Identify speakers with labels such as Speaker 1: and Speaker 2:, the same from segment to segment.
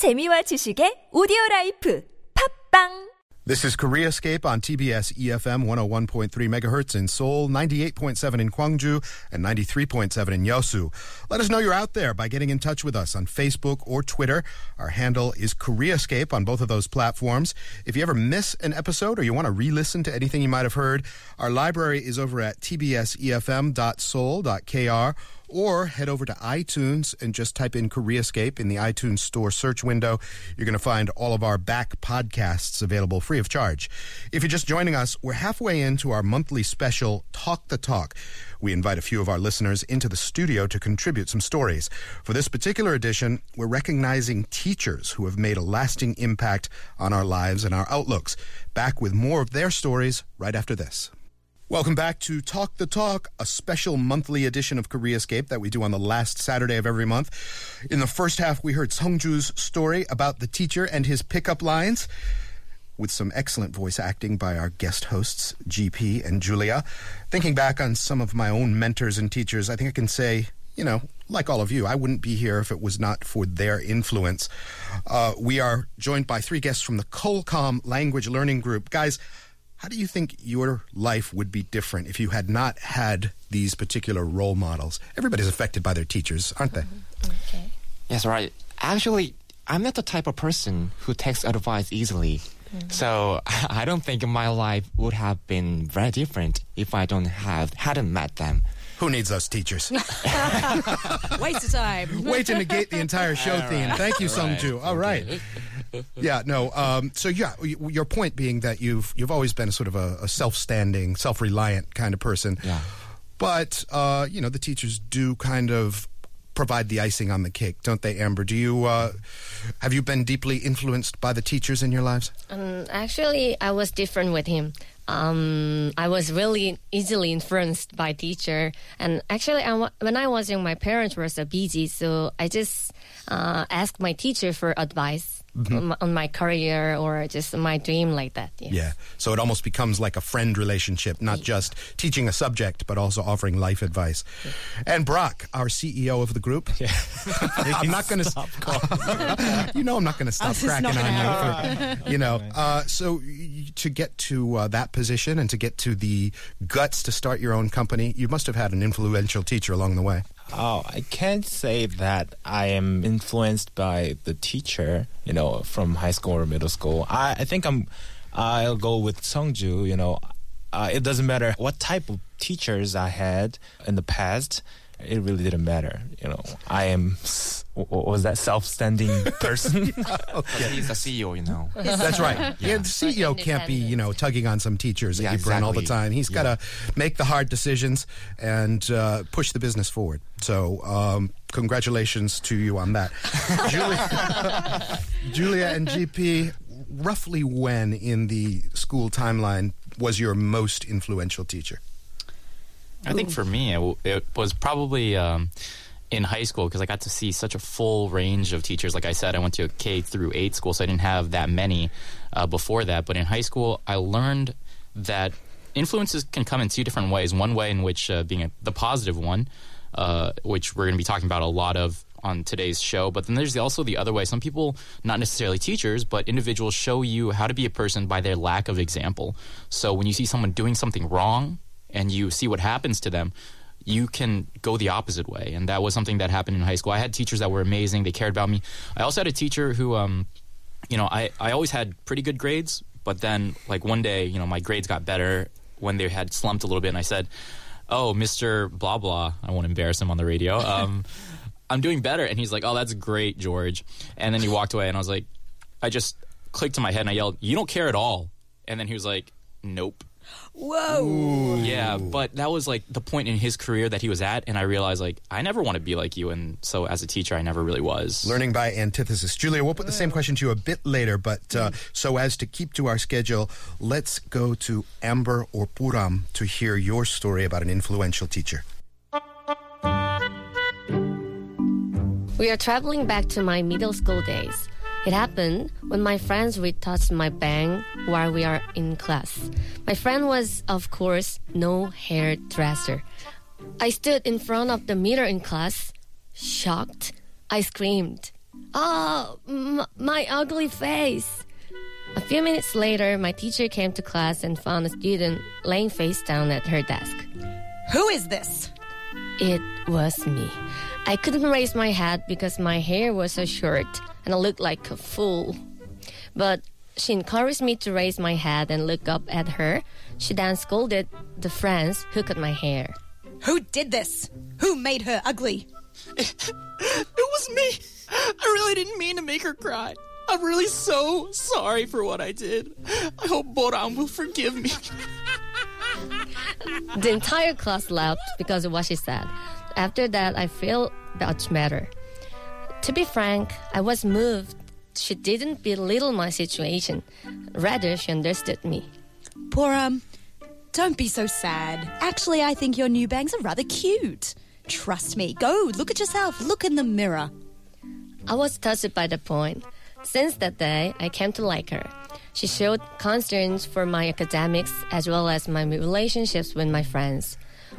Speaker 1: 재미와 지식의 오디오 라이프 팝빵
Speaker 2: This is Koreascape on TBS EFM 101.3 megahertz in Seoul, 98.7 in Gwangju, and 93.7 in Yeosu. Let us know you're out there by getting in touch with us on Facebook or Twitter. Our handle is Koreascape on both of those platforms. If you ever miss an episode or you want to re-listen to anything you might have heard, our library is over at tbsefm.seoul.kr or head over to iTunes and just type in Koreascape in the iTunes Store search window. You're going to find all of our back podcasts available free of charge. If you're just joining us, we're halfway into our monthly special Talk the Talk. We invite a few of our listeners into the studio to contribute some stories. For this particular edition, we're recognizing teachers who have made a lasting impact on our lives and our outlooks. Back with more of their stories right after this. Welcome back to Talk the Talk, a special monthly edition of Koreascape that we do on the last Saturday of every month. In the first half, we heard Sungju's story about the teacher and his pickup lines, with some excellent voice acting by our guest hosts, GP and Julia. Thinking back on some of my own mentors and teachers, I think I can say, you know, like all of you, I wouldn't be here if it was not for their influence. Uh, we are joined by three guests from the Culcom Language Learning Group. Guys, how do you think your life would be different if you had not had these particular role models? Everybody's affected by their teachers, aren't they? Mm-hmm.
Speaker 3: Okay.
Speaker 4: Yes, right. Actually, I'm not the type of person who takes advice easily. Mm-hmm. So I don't think my life would have been very different if I don't have hadn't met them.
Speaker 2: Who needs those teachers?
Speaker 3: Waste of time.
Speaker 2: Way to negate the entire show theme. Thank you, Sungju. All right. Yeah, no. Um, so yeah, your point being that you've you've always been a sort of a, a self-standing, self-reliant kind of person.
Speaker 4: Yeah.
Speaker 2: But uh, you know, the teachers do kind of provide the icing on the cake, don't they, Amber? Do you uh, have you been deeply influenced by the teachers in your lives?
Speaker 5: Um, actually, I was different with him. Um, I was really easily influenced by teacher, and actually, I, wa- when I was young, my parents were so busy, so I just uh, asked my teacher for advice on, my, on my career or just my dream like that. Yes.
Speaker 2: Yeah. So it almost becomes like a friend relationship, not just teaching a subject, but also offering life advice. And Brock, our CEO of the group. yeah. I'm not going to. you know, I'm not going to stop cracking on you. For, you know, uh, so to get to uh, that position and to get to the guts to start your own company, you must have had an influential teacher along the way.
Speaker 6: Oh, I can't say that I am influenced by the teacher, you know, from high school or middle school. I, I think I'm, I'll go with Sungju, you know. Uh, it doesn't matter what type of teachers I had in the past. It really didn't matter, you know. I am, s- w- w- was that self-standing person?
Speaker 4: He's a CEO, you know.
Speaker 2: That's right. Yeah, the CEO can't be, you know, tugging on some teachers at
Speaker 4: Yeah,
Speaker 2: you Bren all the time. He's got to make the hard decisions and uh, push the business forward. So, um, congratulations to you on that, Julia. Julia and GP. Roughly when in the school timeline was your most influential teacher?
Speaker 7: I think for me, it, it was probably um, in high school because I got to see such a full range of teachers. Like I said, I went to a K through eight school, so I didn't have that many uh, before that. But in high school, I learned that influences can come in two different ways. One way in which uh, being a, the positive one, uh, which we're going to be talking about a lot of on today's show. But then there's also the other way. Some people, not necessarily teachers, but individuals show you how to be a person by their lack of example. So when you see someone doing something wrong and you see what happens to them, you can go the opposite way. And that was something that happened in high school. I had teachers that were amazing. They cared about me. I also had a teacher who, um, you know, I, I always had pretty good grades, but then like one day, you know, my grades got better when they had slumped a little bit. And I said, Oh, Mr. Blah Blah, I won't embarrass him on the radio. Um, I'm doing better. And he's like, Oh, that's great, George. And then he walked away and I was like, I just clicked in my head and I yelled, You don't care at all. And then he was like, Nope.
Speaker 3: Whoa.
Speaker 7: Yeah, but that was like the point in his career that he was at, and I realized like I never want to be like you, and so as a teacher, I never really was.
Speaker 2: Learning by antithesis. Julia, we'll put the same question to you a bit later, but uh, so as to keep to our schedule, let's go to Amber or Boram to hear your story about an influential teacher.
Speaker 5: We are traveling back to my middle school days. It happened when my friends retouched my bang while we are in class. My friend was, of course, no hairdresser. I stood in front of the mirror in class. Shocked, I screamed. Oh, m- my ugly face. A few minutes later, my teacher came to class and found a student laying face down at her desk.
Speaker 3: Who is this?
Speaker 5: It was me. I couldn't raise my head because my hair was so short and I looked like a fool. But she encouraged me to raise my head and look up at her. She then scolded the friends who cut my hair.
Speaker 3: Who did this? Who made her ugly?
Speaker 7: It was me. I really didn't mean to make her cry. I'm really so sorry for what I did. I hope Boram will forgive me.
Speaker 5: The entire class laughed because of what she said. After that, I feel much better. To be frank, I was moved. She didn't belittle my situation. Rather, she understood me.
Speaker 3: Poor um, don't be so sad. Actually, I think your new bangs are rather cute. Trust me. Go look at yourself. Look in the mirror.
Speaker 5: I was touched by the point. Since that day, I came to like her. She showed concerns for my academics as well as my relationships with my friends.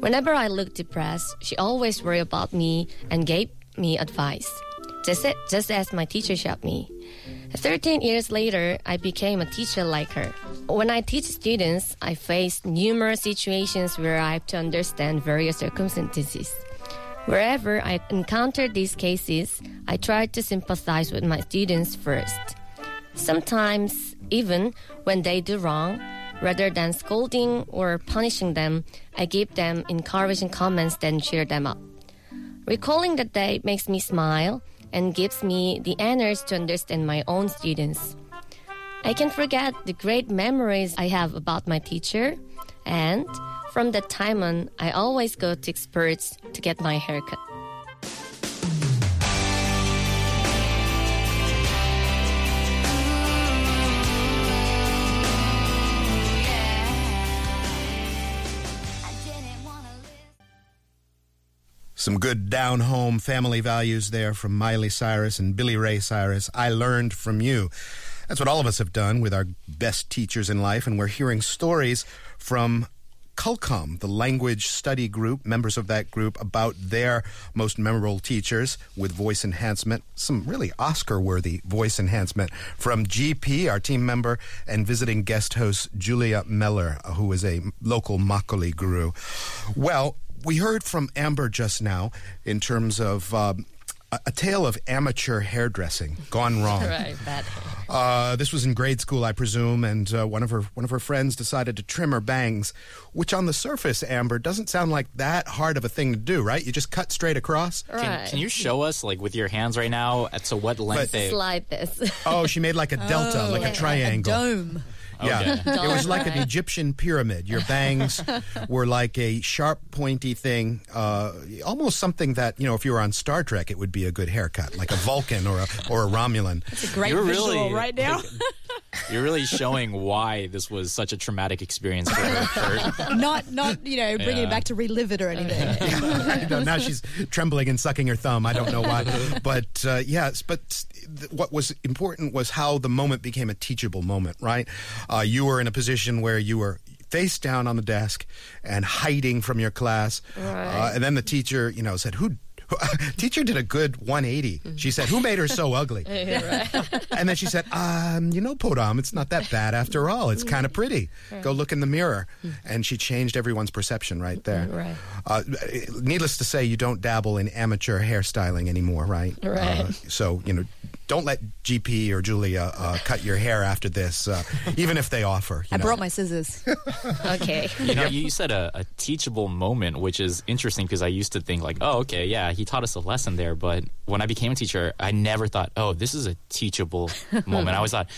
Speaker 5: Whenever I looked depressed, she always worried about me and gave me advice, just, just as my teacher showed me. 13 years later, I became a teacher like her. When I teach students, I face numerous situations where I have to understand various circumstances. Wherever I encounter these cases, I try to sympathize with my students first. Sometimes, even when they do wrong, rather than scolding or punishing them, I give them encouraging comments then cheer them up. Recalling that day makes me smile and gives me the energy to understand my own students. I can forget the great memories I have about my teacher, and from that time on, I always go to experts to get my haircut.
Speaker 2: Some good down home family values there from Miley Cyrus and Billy Ray Cyrus. I learned from you. That's what all of us have done with our best teachers in life, and we're hearing stories from Culcom, the language study group, members of that group, about their most memorable teachers with voice enhancement. Some really Oscar worthy voice enhancement from GP, our team member, and visiting guest host Julia Mellor, who is a local makgeolli guru. Well, we heard from Amber just now in terms of. Um, a, a tale of amateur hairdressing gone wrong.
Speaker 5: Right, bad hair.
Speaker 2: Uh, this was in grade school, I presume, and uh, one of her one of her friends decided to trim her bangs, which on the surface, Amber, doesn't sound like that hard of a thing to do, right? You just cut straight across.
Speaker 7: Can,
Speaker 5: Right.
Speaker 7: can you show us, like, with your hands right now, at to what length
Speaker 2: But-
Speaker 7: they.
Speaker 5: Slide this.
Speaker 2: Oh, she made like a delta, like a
Speaker 5: yeah.
Speaker 2: triangle.
Speaker 3: Dome.
Speaker 2: Yeah,
Speaker 7: Okay.
Speaker 2: it was like an Egyptian pyramid. Your bangs were like a sharp, pointy thing, uh, almost something that you know, if you were on Star Trek, it would be a good haircut, like a Vulcan or a or a Romulan.
Speaker 3: It's a great
Speaker 7: You're
Speaker 3: visual
Speaker 7: really-
Speaker 3: right now.
Speaker 7: You're really showing why this was such a traumatic experience for her.
Speaker 3: not, not you know, bringing
Speaker 7: Yeah.
Speaker 3: it back to relive it or anything.
Speaker 2: I know, now she's trembling and sucking her thumb. I don't know why, but uh, yes. But th- what was important was how the moment became a teachable moment. Right? Uh, you were in a position where you were face down on the desk and hiding from your class, uh, and then the teacher, you know, said, "Who?" Teacher did a good 180. She said, "Who made her so ugly?" And then she said, um, "You know, Boram, it's not that bad after all. It's kind of pretty. Go look in the mirror." And she changed everyone's perception right there.
Speaker 5: Right.
Speaker 2: Uh, needless to say, you don't dabble in amateur hairstyling anymore, right?
Speaker 5: Right.
Speaker 2: Uh, so you know, don't let GP or Julia uh, cut your hair after this, uh, even if they offer. You
Speaker 3: I
Speaker 2: know.
Speaker 3: brought my scissors.
Speaker 5: okay.
Speaker 7: You know, you said a, a teachable moment, which is interesting because I used to think like, oh, okay, yeah, he taught us a lesson there. But when I became a teacher, I never thought, oh, this is a teachable moment. I always thought,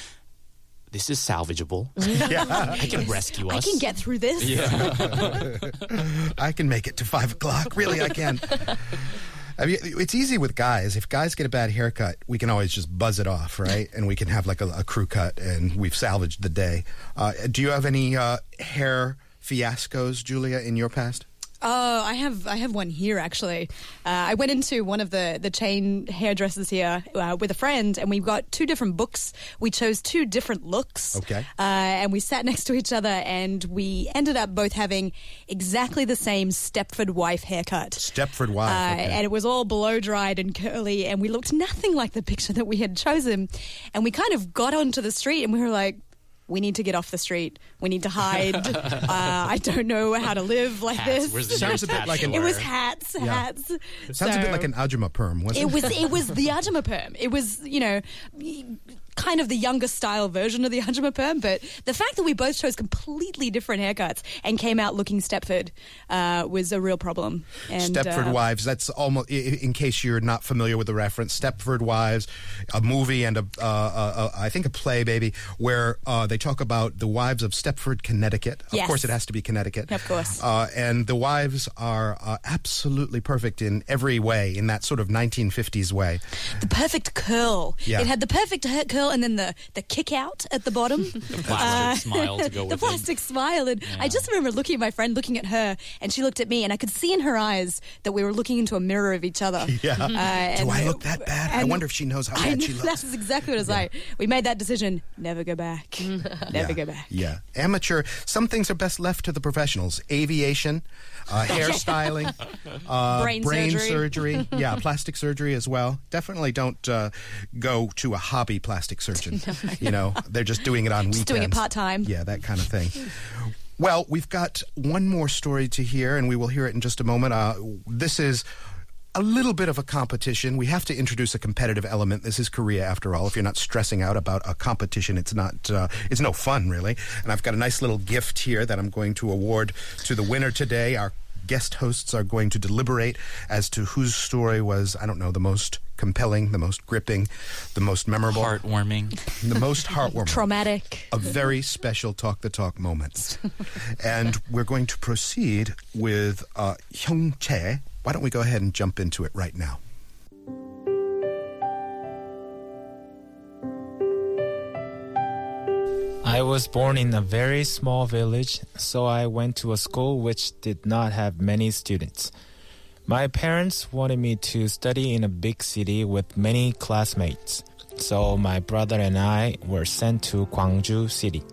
Speaker 7: this is salvageable. Yeah. I can rescue us.
Speaker 3: I can get through this. Yeah.
Speaker 2: I can make it to five o'clock. Really, I can. I mean, it's easy with guys. If guys get a bad haircut, we can always just buzz it off, right? And we can have like a, a crew cut, and we've salvaged the day. Uh, do you have any uh, hair fiascos, Julia, in your past?
Speaker 3: Oh, I have I have one here actually. Uh, I went into one of the the chain hairdressers here uh, with a friend, and we got two different books. We chose two different looks.
Speaker 2: Okay.
Speaker 3: Uh, and we sat next to each other, and we ended up both having exactly the same Stepford wife haircut.
Speaker 2: Stepford wife.
Speaker 3: Uh,
Speaker 2: okay.
Speaker 3: And it was all blow dried and curly, and we looked nothing like the picture that we had chosen. And we kind of got onto the street, and we were like. We need to get off the street. We need to hide. uh, I don't know how to live like
Speaker 7: Hats.
Speaker 3: this.
Speaker 7: Where's the
Speaker 2: Sounds a bit like an-
Speaker 3: It was hats, hats.
Speaker 2: It Sounds a bit like an Ajuma perm, wasn't
Speaker 3: It was it was the Ajuma perm. It was you know kind of the younger style version of the Ajuma perm, but the fact that we both chose completely different haircuts and came out looking Stepford uh, was a real problem. And,
Speaker 2: Stepford
Speaker 3: uh,
Speaker 2: Wives. That's almost, in case you're not familiar with the reference, Stepford Wives, a movie and a, uh, uh, uh, I think a play, maybe, where uh, they talk about the wives of Stepford, Connecticut. Of
Speaker 3: Yes.
Speaker 2: course, it has to be Connecticut.
Speaker 3: Of course.
Speaker 2: Uh, and the wives are uh, absolutely perfect in every way, in that sort of 1950s way.
Speaker 3: the perfect curl.
Speaker 2: Yeah.
Speaker 3: It had the perfect hair curl and then the, the kick out at the bottom.
Speaker 7: The plastic smile to go
Speaker 3: the
Speaker 7: with
Speaker 3: plastic smile. And I just remember looking at my friend, looking at her, and she looked at me, and I could see in her eyes that we were looking into a mirror of each other.
Speaker 2: Yeah.
Speaker 3: Uh,
Speaker 2: Do I look that bad? I wonder if she knows how bad
Speaker 3: know,
Speaker 2: she looks.
Speaker 3: That's exactly what it was like. We made that decision. Never go back. Never
Speaker 2: yeah.
Speaker 3: go back.
Speaker 2: Yeah. Amateur. Some things are best left to the professionals. Aviation, uh, hairstyling, uh,
Speaker 3: Brain surgery.
Speaker 2: surgery. Yeah, plastic surgery as well. Definitely don't uh, go to a hobby plastic surgeon. You know, they're just doing it on weekends.
Speaker 3: Just doing it part-time.
Speaker 2: Yeah, that kind of thing. Well, we've got one more story to hear, and we will hear it in just a moment. Uh, this is a little bit of a competition. We have to introduce a competitive element. This is Korea, after all. If you're not stressing out about a competition, it's not. Uh, it's no fun, really. And I've got a nice little gift here that I'm going to award to the winner today. Our guest hosts are going to deliberate as to whose story was, I don't know, the most compelling, the most gripping, the most memorable,
Speaker 7: Heartwarming.
Speaker 2: the most heartwarming
Speaker 3: Traumatic.
Speaker 2: a very special talk the talk moment. and we're going to proceed with uh, Hyung Chae. Why don't we go ahead and jump into it right now?
Speaker 6: I was born in a very small village, so I went to a school which did not have many students. My parents wanted me to study in a big city with many classmates, so my brother and I were sent to Gwangju City.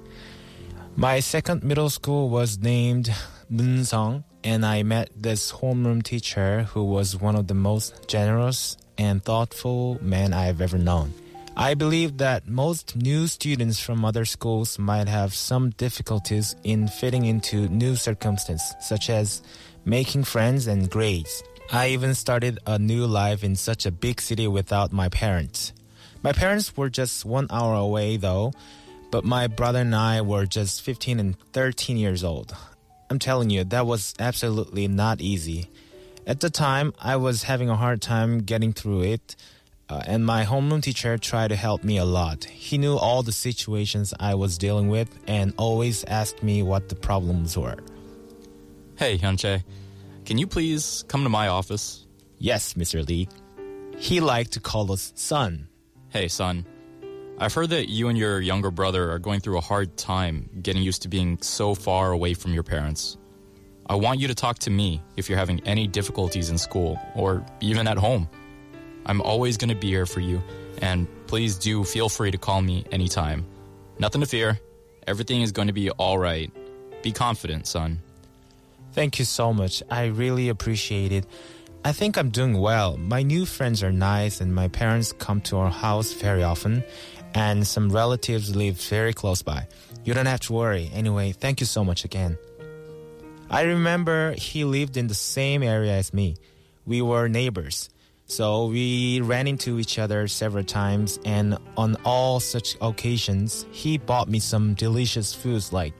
Speaker 6: My second middle school was named Nunsong, and I met this homeroom teacher who was one of the most generous and thoughtful men I've ever known. I believe that most new students from other schools might have some difficulties in fitting into new circumstances, such as making friends and grades. I even started a new life in such a big city without my parents. My parents were just one hour away though, but my brother and I were just 15 and 13 years old. I'm telling you, that was absolutely not easy. At the time, I was having a hard time getting through it, uh, and my homeroom teacher tried to help me a lot. He knew all the situations I was dealing with and always asked me what the problems were.
Speaker 7: Hey, Hyungchae, can you please come to my office?
Speaker 6: Yes, Mr. Lee. He liked to call us son.
Speaker 7: Hey, son. I've heard that you and your younger brother are going through a hard time getting used to being so far away from your parents. I want you to talk to me if you're having any difficulties in school or even at home. I'm always going to be here for you, and please do feel free to call me anytime. Nothing to fear. Everything is going to be all right. Be confident, son.
Speaker 6: Thank you so much. I really appreciate it. I think I'm doing well. My new friends are nice, and my parents come to our house very often, and some relatives live very close by. You don't have to worry. Anyway, thank you so much again. I remember he lived in the same area as me. We were neighbors. So we ran into each other several times, and on all such occasions, he bought me some delicious foods like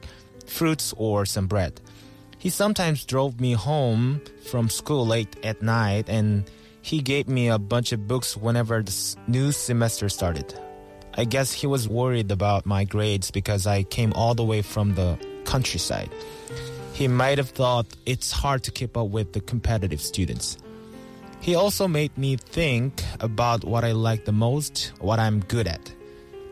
Speaker 6: fruits or some bread. He sometimes drove me home from school late at night, and he gave me a bunch of books whenever the new semester started. I guess he was worried about my grades because I came all the way from the countryside. He might have thought it's hard to keep up with the competitive students. He also made me think about what I like the most, what I'm good at.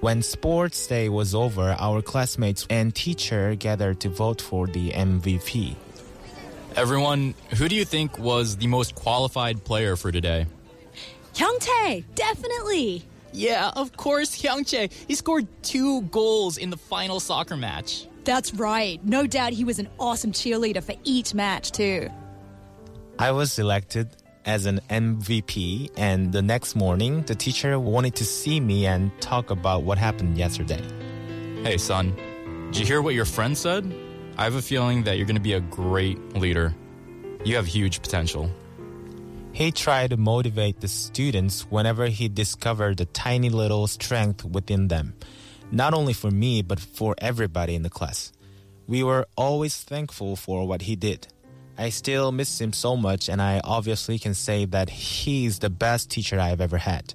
Speaker 6: When sports day was over, our classmates and teacher gathered to vote for the MVP.
Speaker 7: Everyone, who do you think was the most qualified player for today?
Speaker 3: Hyungchae, definitely.
Speaker 7: Yeah, of course, Hyungchae. He scored two goals in the final soccer match.
Speaker 3: That's right. No doubt he was an awesome cheerleader for each match, too.
Speaker 6: I was selected as an MVP, and the next morning, the teacher wanted to see me and talk about what happened yesterday.
Speaker 7: Hey, son, did you hear what your friend said? I have a feeling that you're going to be a great leader. You have huge potential.
Speaker 6: He tried to motivate the students whenever he discovered the tiny little strength within them, not only for me, but for everybody in the class. We were always thankful for what he did. I still miss him so much, and I obviously can say that he's the best teacher I've ever had.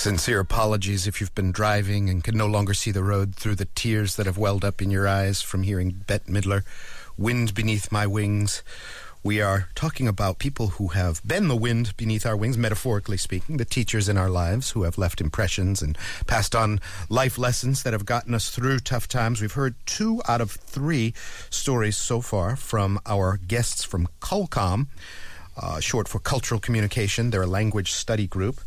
Speaker 2: Sincere apologies if you've been driving and can no longer see the road through the tears that have welled up in your eyes from hearing Bette Midler, Wind Beneath My Wings. We are talking about people who have been the wind beneath our wings, metaphorically speaking, the teachers in our lives who have left impressions and passed on life lessons that have gotten us through tough times. We've heard two out of three stories so far from our guests from Culcom, uh, short for Cultural Communication. They're a language study group.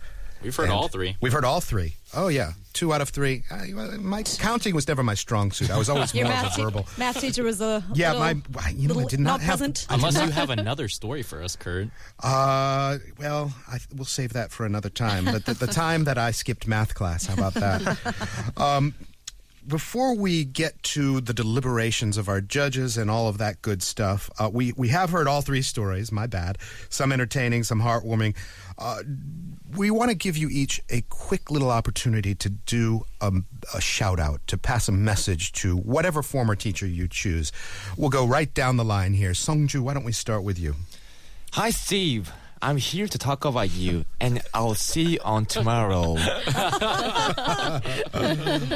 Speaker 7: We've heard
Speaker 2: And
Speaker 7: all three.
Speaker 2: We've heard all three. Oh yeah, two out of three. Uh, my counting was never my strong suit. I was always
Speaker 3: Your
Speaker 2: more of
Speaker 3: math,
Speaker 2: a verbal.
Speaker 3: math teacher was a
Speaker 2: Yeah,
Speaker 3: little,
Speaker 2: my you know I did not,
Speaker 3: not
Speaker 2: have.
Speaker 3: present.
Speaker 2: I did
Speaker 7: Unless
Speaker 2: not-
Speaker 7: you have another story for us, Kurt.
Speaker 2: Uh, well, I, we'll save that for another time. But the, the time that I skipped math class, how about that? um, before we get to the deliberations of our judges and all of that good stuff, uh, we we have heard all three stories. My bad. Some entertaining, some heartwarming. Uh, we want to give you each a quick little opportunity to do um, a shout out, to pass a message to whatever former teacher you choose. We'll go right down the line here. Sungju, why don't we start with you?
Speaker 4: Hi, Steve. I'm here to talk about you, and I'll see you on tomorrow.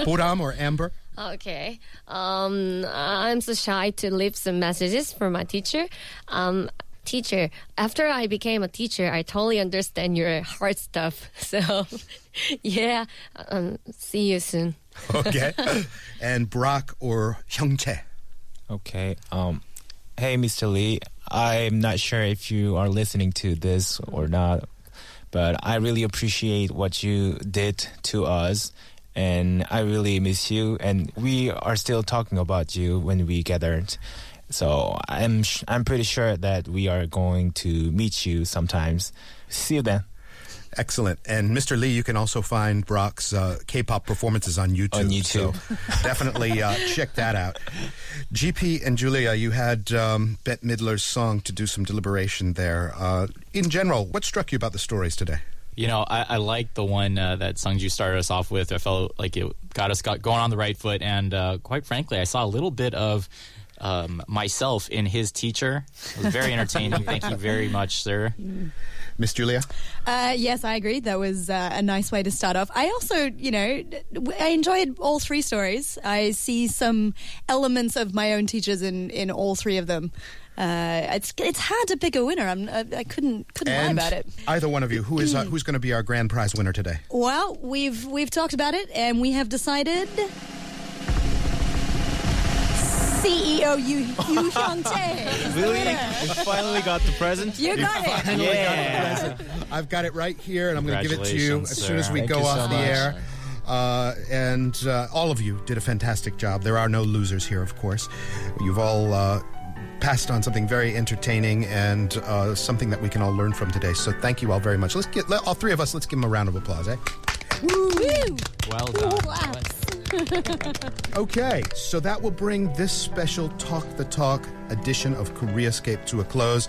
Speaker 2: Boram or Amber?
Speaker 5: Okay. Um, I'm so shy to leave some messages for my teacher. Um, teacher, after I became a teacher, I totally understand your hard stuff. So, yeah. Um, see you soon.
Speaker 2: Okay. and Brock or Hyungchae?
Speaker 6: Okay. Um, hey, Mr. Lee. I'm not sure if you are listening to this or not, but I really appreciate what you did to us, and I really miss you. And we are still talking about you when we gathered. So I'm I'm pretty sure that we are going to meet you sometimes. See you then.
Speaker 2: Excellent. And Mr. Lee, you can also find Brock's uh, K-pop performances on YouTube.
Speaker 6: On YouTube.
Speaker 2: So definitely uh, check that out. GP and Julia, you had um, Bette Midler's song to do some deliberation there. Uh, in general, what struck you about the stories today?
Speaker 7: You know, I, I like the one uh, that Sungju started us off with. I felt like it got us got going on the right foot, and uh, quite frankly, I saw a little bit of um, myself in his teacher. It was very entertaining. Thank you very much, sir.
Speaker 2: Miss Julia?
Speaker 3: Uh, yes, I agree. That was uh, a nice way to start off. I also, you know, I enjoyed all three stories. I see some elements of my own teachers in, in all three of them. Uh, it's it's hard to pick a winner. I'm, I, I couldn't couldn't lie
Speaker 2: And
Speaker 3: about it.
Speaker 2: either one of you, who is uh, who's going to be our grand prize winner today?
Speaker 3: Well, we've we've talked about it, and we have decided. CEO Yu Yu Hyung Chae. is.
Speaker 6: We finally got the present.
Speaker 3: You got it.
Speaker 6: Yeah.
Speaker 2: I've got it right here, and I'm going to give it to you as
Speaker 7: Congratulations,
Speaker 2: soon as we
Speaker 6: Thank
Speaker 2: go
Speaker 6: you so
Speaker 2: off the
Speaker 6: much.
Speaker 2: air. Uh, and uh, all of you did a fantastic job. There are no losers here, of course. You've all uh, passed on something very entertaining and uh, something that we can all learn from today. So thank you all very much. Let's get let, all three of us. Let's give them a round of applause, eh?
Speaker 3: Woo!
Speaker 7: Well done.
Speaker 3: Claps.
Speaker 2: Okay, so that will bring this special Talk the Talk edition of Koreascape to a close.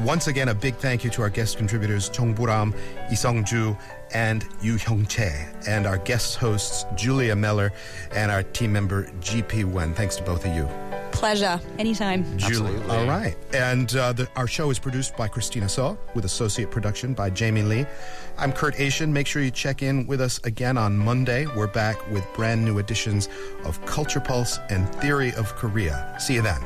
Speaker 2: Once again, a big thank you to our guest contributors Chong Boram, Isong-ju, and Yu Hyung Chae, and our guest hosts Julia Mellor and our team member GP Nguyen. Thanks to both of you.
Speaker 3: Pleasure. Anytime.
Speaker 2: Julie.
Speaker 7: Absolutely.
Speaker 2: All right. And uh, the, our show is produced by Christina Saw with associate production by Jamie Lee. I'm Kurt Achin. Make sure you check in with us again on Monday. We're back with brand new editions of Culture Pulse and Theory of Korea. See you then.